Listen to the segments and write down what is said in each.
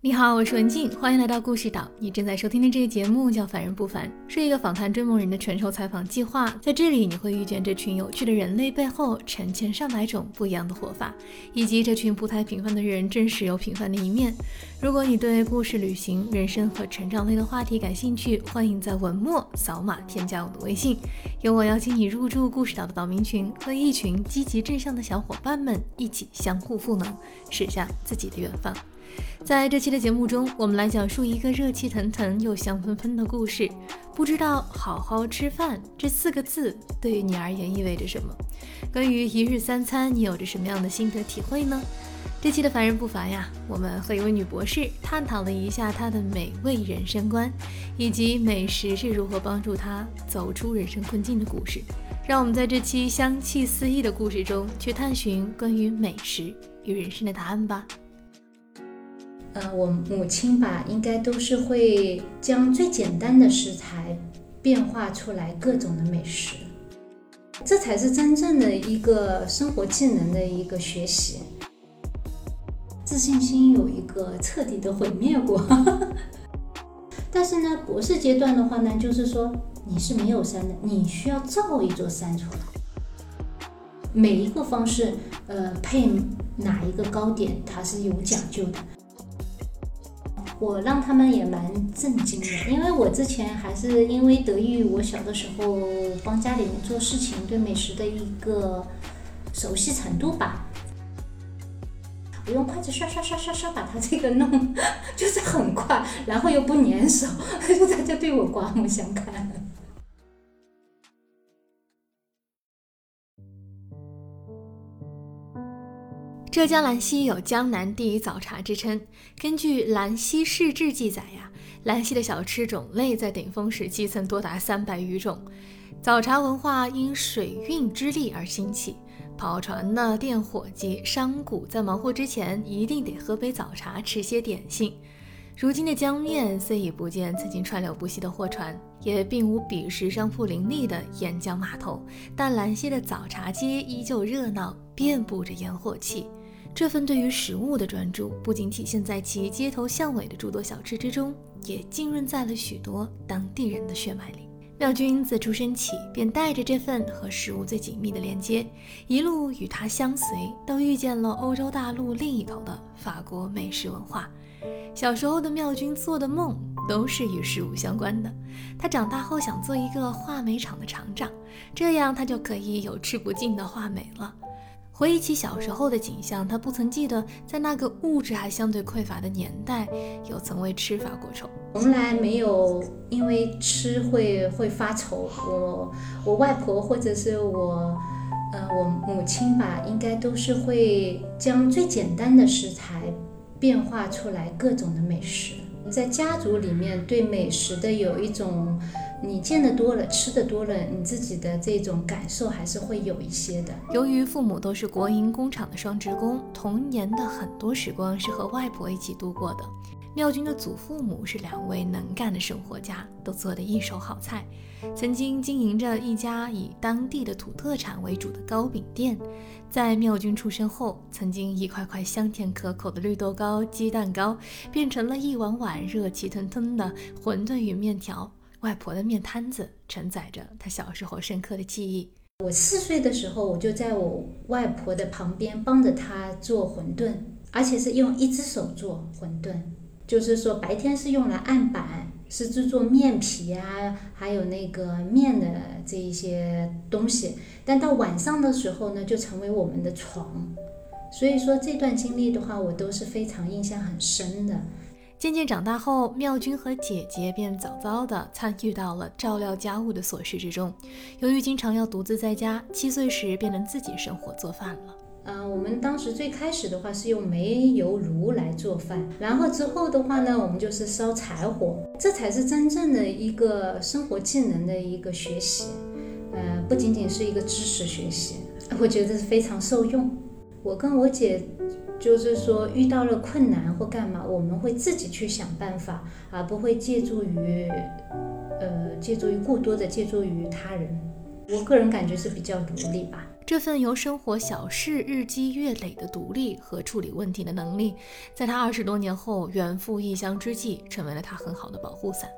你好，我是文静，欢迎来到故事岛。你正在收听的这个节目叫《凡人不凡》，是一个访谈追梦人的全球采访计划。在这里，你会遇见这群有趣的人类背后成千上百种不一样的活法，以及这群不太平凡的人真实又平凡的一面。如果你对故事、旅行、人生和成长类的话题感兴趣，欢迎在文末扫码添加我的微信，由我邀请你入驻故事岛的岛民群，和一群积极正向的小伙伴们一起相互赋能，驶向自己的远方。在这期的节目中，我们来讲述一个热气腾腾又香喷喷的故事。不知道“好好吃饭”这四个字对于你而言意味着什么？关于一日三餐，你有着什么样的心得体会呢？这期的凡人不凡呀，我们和一位女博士探讨了一下她的美味人生观，以及美食是如何帮助她走出人生困境的故事。让我们在这期香气四溢的故事中，去探寻关于美食与人生的答案吧。呃，我母亲吧，应该都是会将最简单的食材变化出来各种的美食，这才是真正的一个生活技能的一个学习。自信心有一个彻底的毁灭过，但是呢，博士阶段的话呢，就是说你是没有山的，你需要造一座山出来。每一个方式，呃，配哪一个糕点，它是有讲究的。我让他们也蛮震惊的，因为我之前还是因为得益于我小的时候帮家里面做事情，对美食的一个熟悉程度吧。我用筷子刷刷刷刷刷把它这个弄，就是很快，然后又不粘手，大家对我刮目相看。浙江兰溪有江南第一早茶之称。根据《兰溪市志》记载呀，兰溪的小吃种类在顶峰时期曾多达三百余种。早茶文化因水运之力而兴起，跑船呢店伙计、商贾在忙活之前一定得喝杯早茶，吃些点心。如今的江面虽已不见曾经川流不息的货船，也并无彼时商铺林立的沿江码头，但兰溪的早茶街依旧热闹，遍布着烟火气。这份对于食物的专注，不仅体现在其街头巷尾的诸多小吃之中，也浸润在了许多当地人的血脉里。妙君自出生起便带着这份和食物最紧密的连接，一路与他相随，都遇见了欧洲大陆另一头的法国美食文化。小时候的妙君做的梦都是与食物相关的。他长大后想做一个画眉厂的厂长，这样他就可以有吃不尽的画眉了。回忆起小时候的景象，他不曾记得在那个物质还相对匮乏的年代，有曾为吃发过愁。从来没有因为吃会会发愁。我我外婆或者是我，呃，我母亲吧，应该都是会将最简单的食材变化出来各种的美食。在家族里面，对美食的有一种。你见的多了，吃的多了，你自己的这种感受还是会有一些的。由于父母都是国营工厂的双职工，童年的很多时光是和外婆一起度过的。妙君的祖父母是两位能干的生活家，都做得一手好菜，曾经经营着一家以当地的土特产为主的糕饼店。在妙君出生后，曾经一块块香甜可口的绿豆糕、鸡蛋糕，变成了一碗碗热气腾腾的馄饨与面条。外婆的面摊子承载着她小时候深刻的记忆。我四岁的时候，我就在我外婆的旁边帮着她做馄饨，而且是用一只手做馄饨。就是说，白天是用来案板，是制作面皮啊，还有那个面的这一些东西。但到晚上的时候呢，就成为我们的床。所以说，这段经历的话，我都是非常印象很深的。渐渐长大后，妙君和姐姐便早早地参与到了照料家务的琐事之中。由于经常要独自在家，七岁时便能自己生火做饭了。嗯，我们当时最开始的话是用煤油炉来做饭，然后之后的话呢，我们就是烧柴火，这才是真正的一个生活技能的一个学习。呃，不仅仅是一个知识学习，我觉得是非常受用。我跟我姐。就是说，遇到了困难或干嘛，我们会自己去想办法，而不会借助于，呃，借助于过多的借助于他人。我个人感觉是比较独立吧。这份由生活小事日积月累的独立和处理问题的能力，在他二十多年后远赴异乡之际，成为了他很好的保护伞。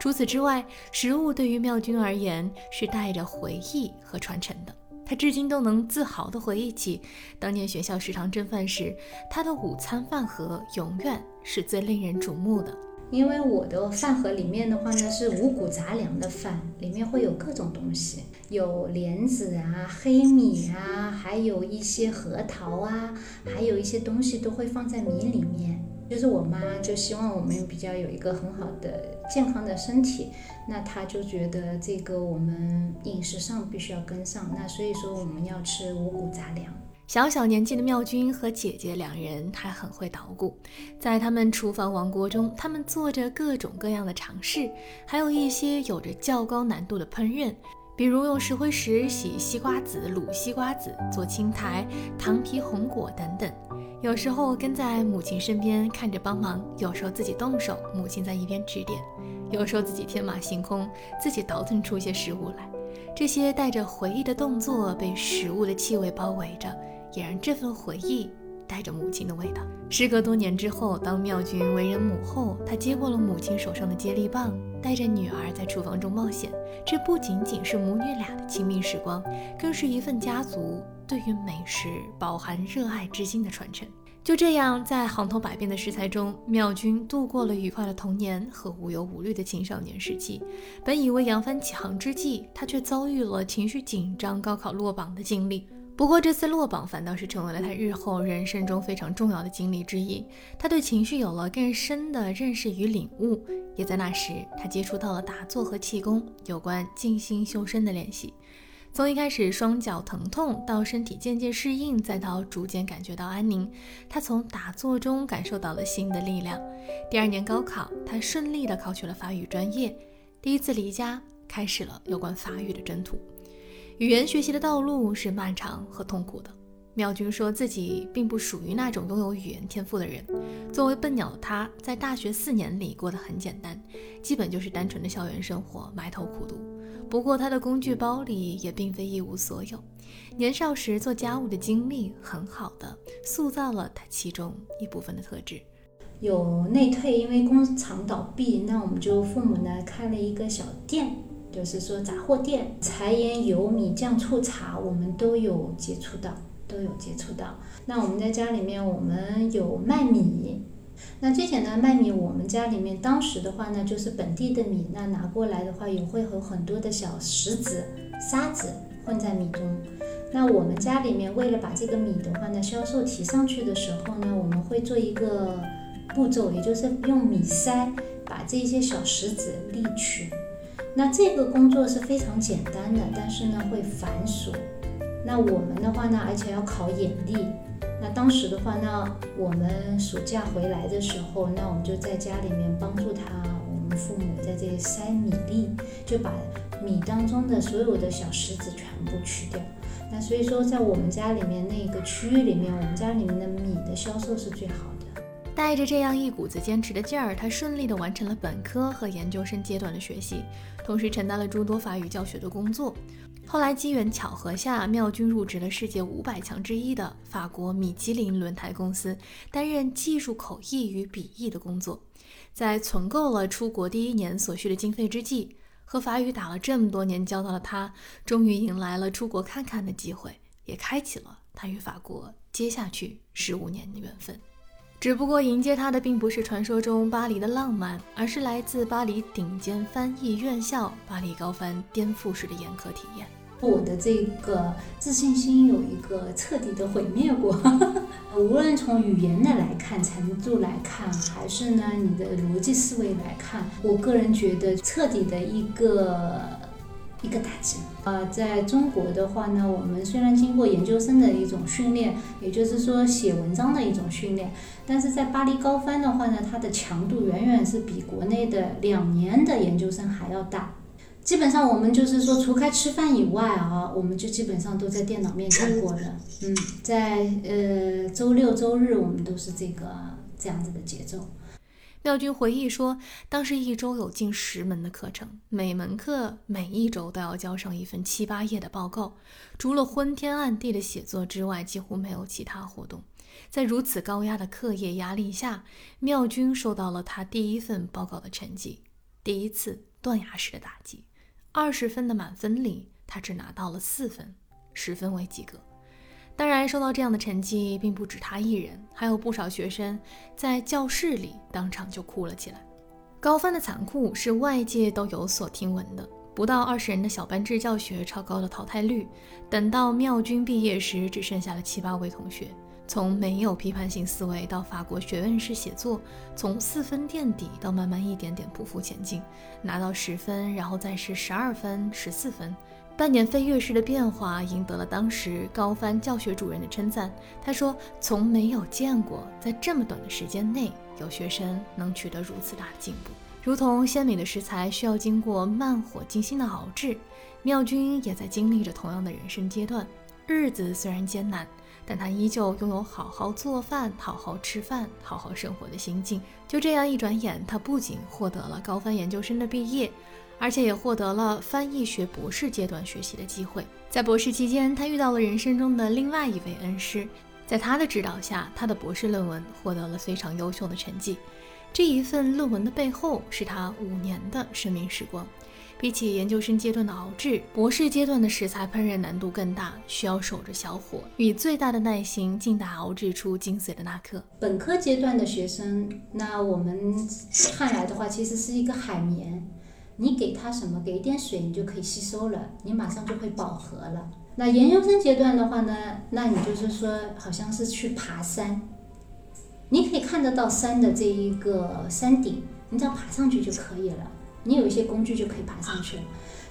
除此之外，食物对于妙君而言是带着回忆和传承的。至今都能自豪地回忆起当年学校食堂蒸饭时，他的午餐饭盒永远是最令人瞩目的。因为我的饭盒里面的话呢是五谷杂粮的饭，里面会有各种东西，有莲子啊、黑米啊，还有一些核桃啊，还有一些东西都会放在米里面。就是我妈就希望我们比较有一个很好的健康的身体，那她就觉得这个我们饮食上必须要跟上，那所以说我们要吃五谷杂粮。小小年纪的妙君和姐姐两人还很会捣鼓，在他们厨房王国中，他们做着各种各样的尝试，还有一些有着较高难度的烹饪，比如用石灰石洗西瓜籽、卤西瓜籽、做青苔、糖皮红果等等。有时候跟在母亲身边看着帮忙，有时候自己动手，母亲在一边指点；有时候自己天马行空，自己倒腾出一些食物来。这些带着回忆的动作被食物的气味包围着。也让这份回忆带着母亲的味道。时隔多年之后，当妙君为人母后，她接过了母亲手上的接力棒，带着女儿在厨房中冒险。这不仅仅是母女俩的亲密时光，更是一份家族对于美食饱含热爱之心的传承。就这样，在行头百变的食材中，妙君度过了愉快的童年和无忧无虑的青少年时期。本以为扬帆起航之际，他却遭遇了情绪紧张、高考落榜的经历。不过这次落榜反倒是成为了他日后人生中非常重要的经历之一。他对情绪有了更深的认识与领悟，也在那时他接触到了打坐和气功有关静心修身的练习。从一开始双脚疼痛，到身体渐渐适应，再到逐渐感觉到安宁，他从打坐中感受到了新的力量。第二年高考，他顺利的考取了法语专业。第一次离家，开始了有关法语的征途。语言学习的道路是漫长和痛苦的。妙君说自己并不属于那种拥有语言天赋的人。作为笨鸟的他，在大学四年里过得很简单，基本就是单纯的校园生活，埋头苦读。不过他的工具包里也并非一无所有。年少时做家务的经历，很好的塑造了他其中一部分的特质。有内退，因为工厂倒闭，那我们就父母呢开了一个小店。就是说，杂货店、柴盐油米酱醋茶，我们都有接触到，都有接触到。那我们在家里面，我们有卖米。那最简单卖米，我们家里面当时的话呢，就是本地的米。那拿过来的话，也会和很多的小石子、沙子混在米中。那我们家里面为了把这个米的话呢，销售提上去的时候呢，我们会做一个步骤，也就是用米筛把这些小石子沥去。那这个工作是非常简单的，但是呢会繁琐。那我们的话呢，而且要考眼力。那当时的话呢，我们暑假回来的时候，那我们就在家里面帮助他，我们父母在这里筛米粒，就把米当中的所有的小石子全部去掉。那所以说，在我们家里面那个区域里面，我们家里面的米的销售是最好的。带着这样一股子坚持的劲儿，他顺利地完成了本科和研究生阶段的学习，同时承担了诸多法语教学的工作。后来机缘巧合下，妙君入职了世界五百强之一的法国米其林轮胎公司，担任技术口译与笔译的工作。在存够了出国第一年所需的经费之际，和法语打了这么多年交道的他，终于迎来了出国看看的机会，也开启了他与法国接下去十五年的缘分。只不过迎接他的并不是传说中巴黎的浪漫，而是来自巴黎顶尖翻译院校巴黎高翻颠覆式的严苛体验。我的这个自信心有一个彻底的毁灭过，无论从语言的来看、程度来看，还是呢你的逻辑思维来看，我个人觉得彻底的一个。一个打击啊，在中国的话呢，我们虽然经过研究生的一种训练，也就是说写文章的一种训练，但是在巴黎高翻的话呢，它的强度远远是比国内的两年的研究生还要大。基本上我们就是说，除开吃饭以外啊，我们就基本上都在电脑面前过的。嗯，在呃周六周日我们都是这个这样子的节奏。妙君回忆说，当时一周有近十门的课程，每门课每一周都要交上一份七八页的报告，除了昏天暗地的写作之外，几乎没有其他活动。在如此高压的课业压力下，妙君收到了他第一份报告的成绩，第一次断崖式的打击。二十分的满分里，他只拿到了四分，十分为及格。当然，收到这样的成绩并不止他一人，还有不少学生在教室里当场就哭了起来。高分的残酷是外界都有所听闻的，不到二十人的小班制教学，超高的淘汰率。等到妙君毕业时，只剩下了七八位同学。从没有批判性思维到法国学院式写作，从四分垫底到慢慢一点点匍匐前进，拿到十分，然后再是十二分、十四分。半年飞跃式的变化赢得了当时高翻教学主任的称赞。他说：“从没有见过在这么短的时间内有学生能取得如此大的进步。如同鲜美的食材需要经过慢火精心的熬制，妙君也在经历着同样的人生阶段。日子虽然艰难，但他依旧拥有好好做饭、好好吃饭、好好生活的心境。就这样一转眼，他不仅获得了高翻研究生的毕业。”而且也获得了翻译学博士阶段学习的机会。在博士期间，他遇到了人生中的另外一位恩师，在他的指导下，他的博士论文获得了非常优秀的成绩。这一份论文的背后，是他五年的生命时光。比起研究生阶段的熬制，博士阶段的食材烹饪难度更大，需要守着小火，以最大的耐心静待熬制出精髓的那刻。本科阶段的学生，那我们看来的话，其实是一个海绵。你给它什么，给一点水，你就可以吸收了，你马上就会饱和了。那研究生阶段的话呢，那你就是说，好像是去爬山，你可以看得到山的这一个山顶，你只要爬上去就可以了。你有一些工具就可以爬上去了。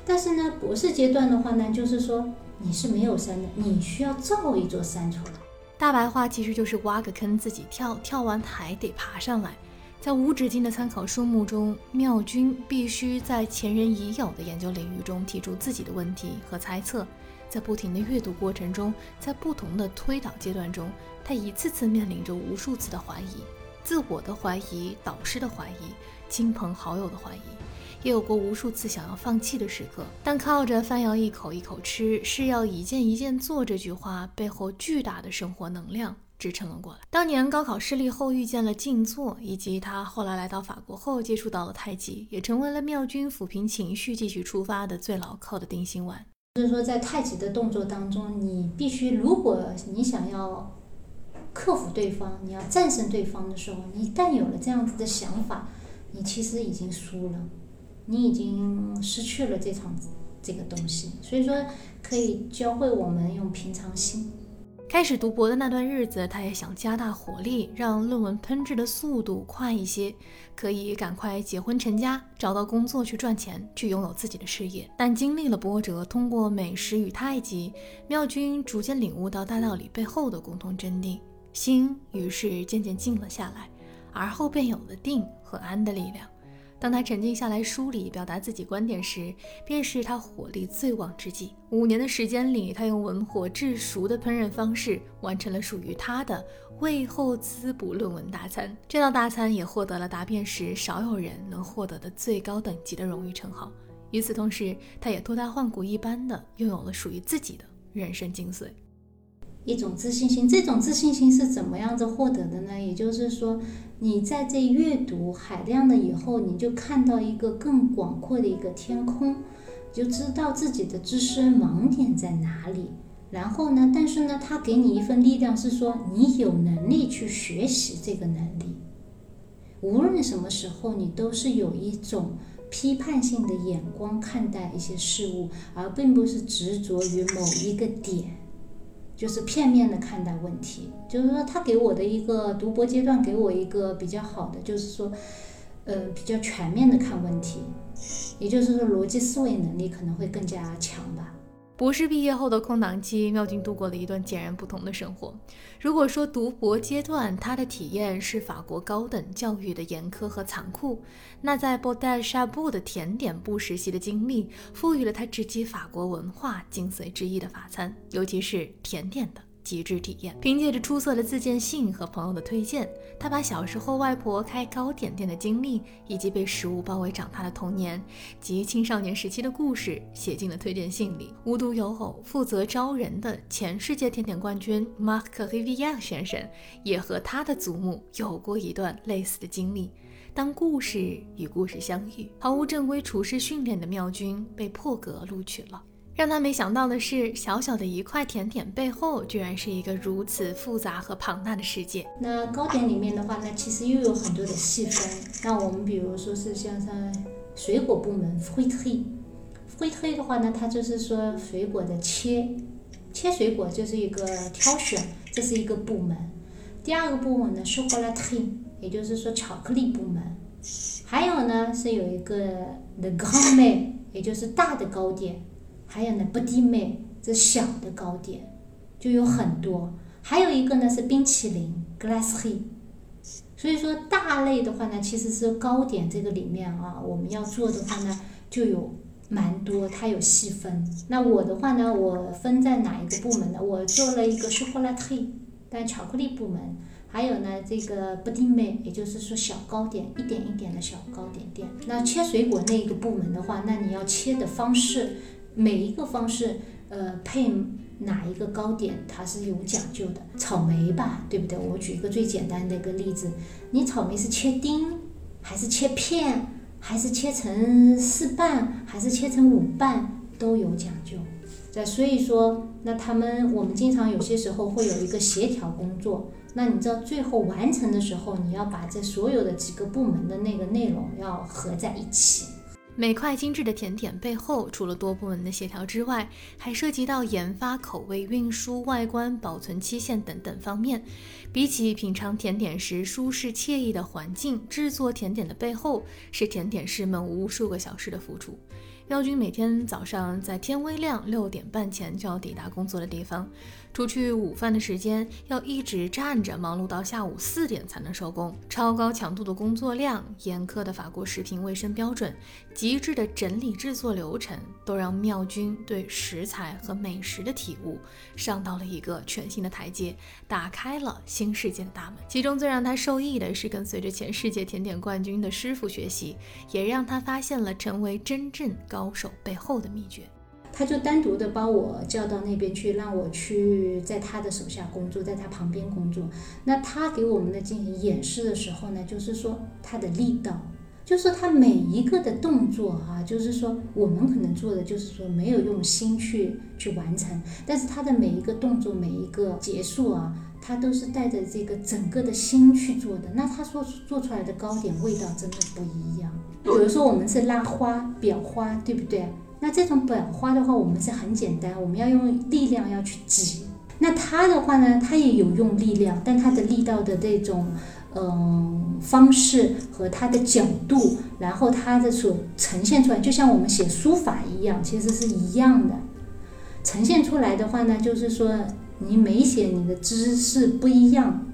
但是呢，博士阶段的话呢，就是说你是没有山的，你需要造一座山出来。大白话其实就是挖个坑自己跳，跳完还得爬上来。在无止境的参考书目中，妙君必须在前人已有的研究领域中提出自己的问题和猜测。在不停的阅读过程中，在不同的推导阶段中，他一次次面临着无数次的怀疑：自我的怀疑、导师的怀疑、亲朋好友的怀疑，也有过无数次想要放弃的时刻。但靠着“饭要一口一口吃，事要一件一件做”这句话背后巨大的生活能量。支撑了过来。当年高考失利后，遇见了静坐，以及他后来来到法国后接触到了太极，也成为了妙君抚平情绪、继续出发的最牢靠的定心丸。就是说，在太极的动作当中，你必须，如果你想要克服对方，你要战胜对方的时候，你一旦有了这样子的想法，你其实已经输了，你已经失去了这场这个东西。所以说，可以教会我们用平常心。开始读博的那段日子，他也想加大火力，让论文喷制的速度快一些，可以赶快结婚成家，找到工作去赚钱，去拥有自己的事业。但经历了波折，通过美食与太极，妙君逐渐领悟到大道理背后的共同真谛，心于是渐渐静了下来，而后便有了定和安的力量。当他沉静下来梳理、表达自己观点时，便是他火力最旺之际。五年的时间里，他用文火炙熟的烹饪方式，完成了属于他的味后滋补论文大餐。这道大餐也获得了答辩时少有人能获得的最高等级的荣誉称号。与此同时，他也脱胎换骨一般的拥有了属于自己的人生精髓。一种自信心，这种自信心是怎么样子获得的呢？也就是说，你在这阅读海量的以后，你就看到一个更广阔的一个天空，就知道自己的知识盲点在哪里。然后呢，但是呢，他给你一份力量，是说你有能力去学习这个能力。无论什么时候，你都是有一种批判性的眼光看待一些事物，而并不是执着于某一个点。就是片面的看待问题，就是说他给我的一个读博阶段，给我一个比较好的，就是说，呃，比较全面的看问题，也就是说逻辑思维能力可能会更加强吧。博士毕业后的空档期，妙君度过了一段截然不同的生活。如果说读博阶段他的体验是法国高等教育的严苛和残酷，那在波代沙布的甜点部实习的经历，赋予了他直击法国文化精髓之一的法餐，尤其是甜点的极致体验。凭借着出色的自荐信和朋友的推荐，他把小时候外婆开糕点店的经历，以及被食物包围长大的童年及青少年时期的故事写进了推荐信里。无独有偶，负责招人的前世界甜点冠军 Mark Riviere 先生，也和他的祖母有过一段类似的经历。当故事与故事相遇，毫无正规厨师训练的妙君被破格录取了。让他没想到的是，小小的一块甜点背后，居然是一个如此复杂和庞大的世界。那糕点里面的话呢，其实又有很多的细分。那我们比如说是像像水果部门，fruit fruit fruit 的话呢，它就是说水果的切切水果就是一个挑选，这是一个部门。第二个部门呢，chocolate。也就是说，巧克力部门，还有呢是有一个 the grand m 也就是大的糕点，还有呢 b o d i m e 这小的糕点，就有很多。还有一个呢是冰淇淋 glace。所以说大类的话呢，其实是糕点这个里面啊，我们要做的话呢就有蛮多，它有细分。那我的话呢，我分在哪一个部门呢？我做了一个 chocolate，但巧克力部门。还有呢，这个布丁妹，也就是说小糕点，一点一点的小糕点店。那切水果那一个部门的话，那你要切的方式，每一个方式，呃，配哪一个糕点，它是有讲究的。草莓吧，对不对？我举一个最简单的一个例子，你草莓是切丁，还是切片，还是切成四瓣，还是切成五瓣，都有讲究。在所以说，那他们我们经常有些时候会有一个协调工作。那你知道最后完成的时候，你要把这所有的几个部门的那个内容要合在一起。每块精致的甜点背后，除了多部门的协调之外，还涉及到研发、口味、运输、外观、保存期限等等方面。比起品尝甜点时舒适惬意的环境，制作甜点的背后是甜点师们无数个小时的付出。廖军每天早上在天微亮六点半前就要抵达工作的地方，除去午饭的时间，要一直站着忙碌到下午四点才能收工。超高强度的工作量、严苛的法国食品卫生标准、极致的整理制作流程，都让妙君对食材和美食的体悟上到了一个全新的台阶，打开了新世界的大门。其中最让他受益的是跟随着前世界甜点冠军的师傅学习，也让他发现了成为真正。高手背后的秘诀，他就单独的把我叫到那边去，让我去在他的手下工作，在他旁边工作。那他给我们的进行演示的时候呢，就是说他的力道，就是他每一个的动作哈，就是说我们可能做的就是说没有用心去去完成，但是他的每一个动作，每一个结束啊。他都是带着这个整个的心去做的，那他说做出来的糕点味道真的不一样。比如说我们是拉花、裱花，对不对？那这种本花的话，我们是很简单，我们要用力量要去挤。那它的话呢，它也有用力量，但它的力道的这种嗯方式和它的角度，然后它的所呈现出来，就像我们写书法一样，其实是一样的。呈现出来的话呢，就是说。你每写你的姿势不一样，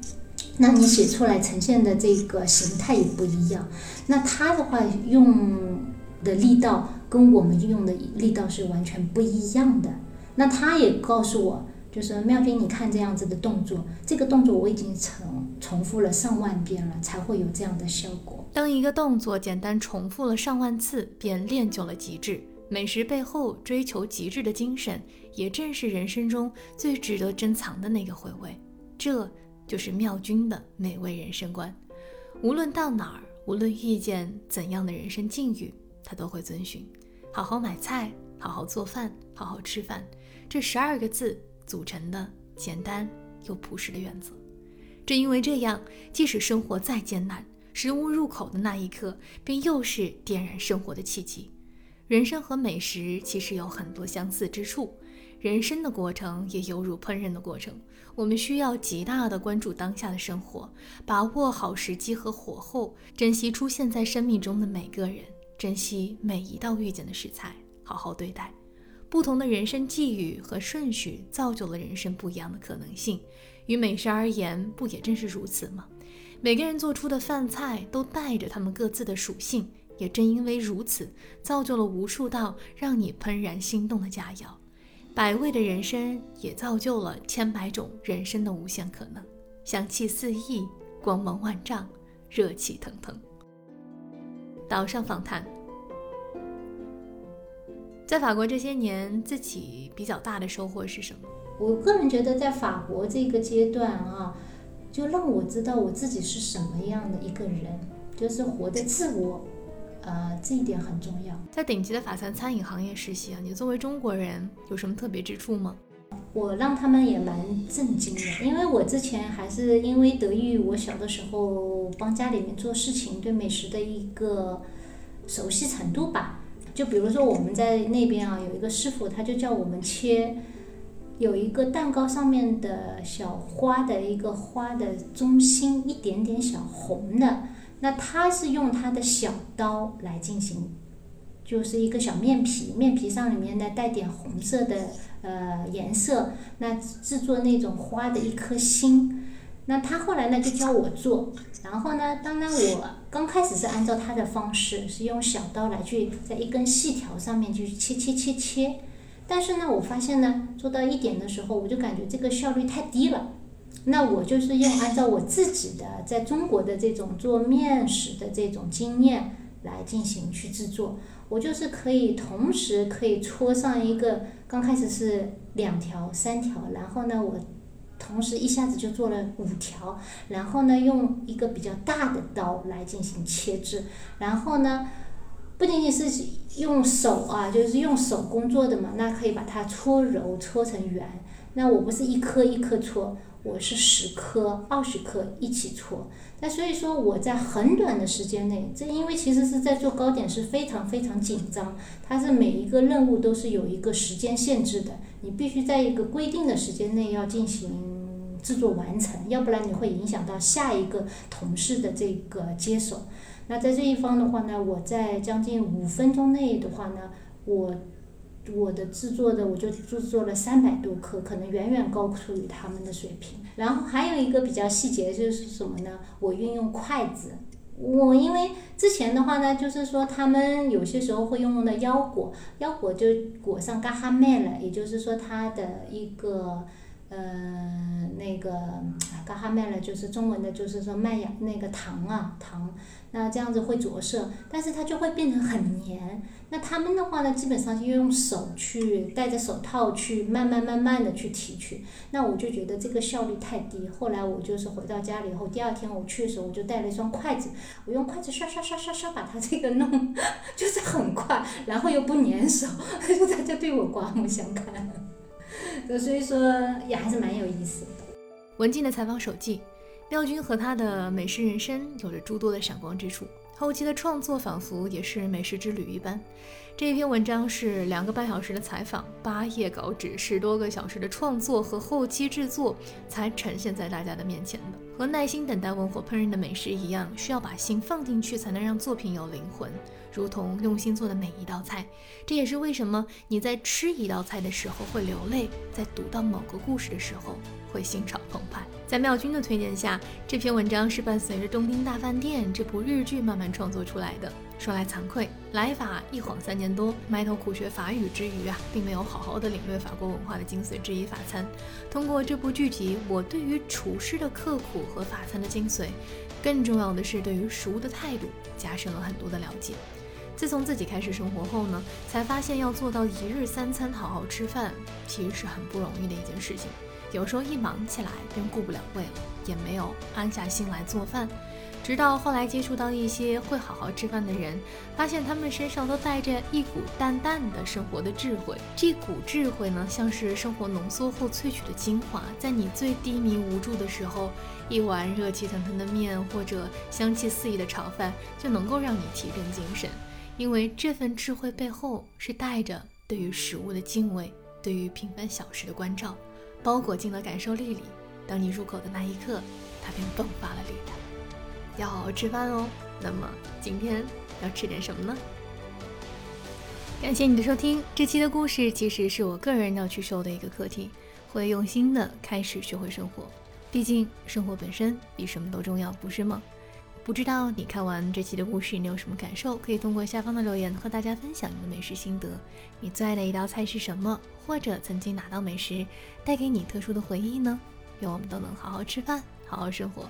那你写出来呈现的这个形态也不一样。那它的话用的力道跟我们用的力道是完全不一样的。那他也告诉我，就是妙君，你看这样子的动作，这个动作我已经重重复了上万遍了，才会有这样的效果。当一个动作简单重复了上万次，便练就了极致。美食背后追求极致的精神，也正是人生中最值得珍藏的那个回味。这就是妙君的美味人生观。无论到哪儿，无论遇见怎样的人生境遇，他都会遵循：好好买菜，好好做饭，好好吃饭。这十二个字组成的简单又朴实的原则。正因为这样，即使生活再艰难，食物入口的那一刻，便又是点燃生活的契机。人生和美食其实有很多相似之处，人生的过程也犹如烹饪的过程。我们需要极大的关注当下的生活，把握好时机和火候，珍惜出现在生命中的每个人，珍惜每一道遇见的食材，好好对待。不同的人生际遇和顺序，造就了人生不一样的可能性。与美食而言，不也正是如此吗？每个人做出的饭菜都带着他们各自的属性。也正因为如此，造就了无数道让你怦然心动的佳肴。百味的人生也造就了千百种人生的无限可能，香气四溢，光芒万丈，热气腾腾。岛上访谈，在法国这些年，自己比较大的收获是什么？我个人觉得，在法国这个阶段啊，就让我知道我自己是什么样的一个人，就是活得自我。呃，这一点很重要。在顶级的法餐餐饮行业实习啊，你作为中国人有什么特别之处吗？我让他们也蛮震惊的，因为我之前还是因为得益于我小的时候帮家里面做事情，对美食的一个熟悉程度吧。就比如说我们在那边啊，有一个师傅，他就叫我们切有一个蛋糕上面的小花的一个花的中心一点点小红的。那他是用他的小刀来进行，就是一个小面皮，面皮上里面呢带点红色的呃颜色，那制作那种花的一颗心。那他后来呢就教我做，然后呢，当然我刚开始是按照他的方式，是用小刀来去在一根细条上面去切切切切，但是呢，我发现呢做到一点的时候，我就感觉这个效率太低了。那我就是用按照我自己的在中国的这种做面食的这种经验来进行去制作，我就是可以同时可以搓上一个，刚开始是两条三条，然后呢我同时一下子就做了五条，然后呢用一个比较大的刀来进行切制，然后呢不仅仅是用手啊，就是用手工作的嘛，那可以把它搓揉搓成圆，那我不是一颗一颗搓。我是十颗、二十颗一起搓，那所以说我在很短的时间内，这因为其实是在做糕点是非常非常紧张，它是每一个任务都是有一个时间限制的，你必须在一个规定的时间内要进行制作完成，要不然你会影响到下一个同事的这个接手。那在这一方的话呢，我在将近五分钟内的话呢，我。我的制作的我就制作了三百多克，可能远远高出于他们的水平。然后还有一个比较细节就是什么呢？我运用筷子。我因为之前的话呢，就是说他们有些时候会用到腰果，腰果就裹上嘎哈麦了，也就是说它的一个。呃，那个嘎哈麦了，就是中文的，就是说麦芽那个糖啊糖，那这样子会着色，但是它就会变成很黏。那他们的话呢，基本上就用手去戴着手套去慢慢慢慢的去提取。那我就觉得这个效率太低。后来我就是回到家里以后，第二天我去的时候，我就带了一双筷子，我用筷子刷刷刷刷刷把它这个弄，就是很快，然后又不粘手，大家对我刮目相看。所以说也还是蛮有意思的。文静的采访手记，廖军和他的美食人生有着诸多的闪光之处，后期的创作仿佛也是美食之旅一般。这一篇文章是两个半小时的采访，八页稿纸，十多个小时的创作和后期制作才呈现在大家的面前的。和耐心等待文火烹饪的美食一样，需要把心放进去，才能让作品有灵魂。如同用心做的每一道菜，这也是为什么你在吃一道菜的时候会流泪，在读到某个故事的时候会心潮澎湃。在妙君的推荐下，这篇文章是伴随着《东京大饭店》这部日剧慢慢创作出来的。说来惭愧，来法一晃三年多，埋头苦学法语之余啊，并没有好好的领略法国文化的精髓之一——法餐。通过这部剧集，我对于厨师的刻苦和法餐的精髓，更重要的是对于食物的态度，加深了很多的了解。自从自己开始生活后呢，才发现要做到一日三餐好好吃饭，其实是很不容易的一件事情。有时候一忙起来便顾不了胃了，也没有安下心来做饭。直到后来接触到一些会好好吃饭的人，发现他们身上都带着一股淡淡的生活的智慧。这股智慧呢，像是生活浓缩后萃取的精华，在你最低迷无助的时候，一碗热气腾腾的面或者香气四溢的炒饭，就能够让你提振精神。因为这份智慧背后是带着对于食物的敬畏，对于平凡小事的关照，包裹进了感受力里。当你入口的那一刻，它便迸发了力量。要好好吃饭哦。那么今天要吃点什么呢？感谢你的收听。这期的故事其实是我个人要去收的一个课题，会用心的开始学会生活。毕竟生活本身比什么都重要，不是吗？不知道你看完这期的故事，你有什么感受？可以通过下方的留言和大家分享你的美食心得。你最爱的一道菜是什么？或者曾经哪道美食带给你特殊的回忆呢？愿我们都能好好吃饭，好好生活。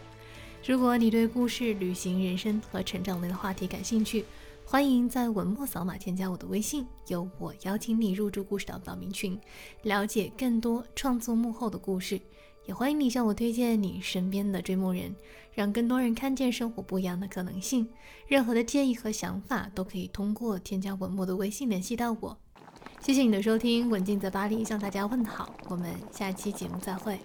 如果你对故事、旅行、人生和成长类的话题感兴趣，欢迎在文末扫码添加我的微信，由我邀请你入驻故事岛岛民群，了解更多创作幕后的故事。也欢迎你向我推荐你身边的追梦人，让更多人看见生活不一样的可能性。任何的建议和想法都可以通过添加文末的微信联系到我。谢谢你的收听，文静在巴黎向大家问好，我们下期节目再会。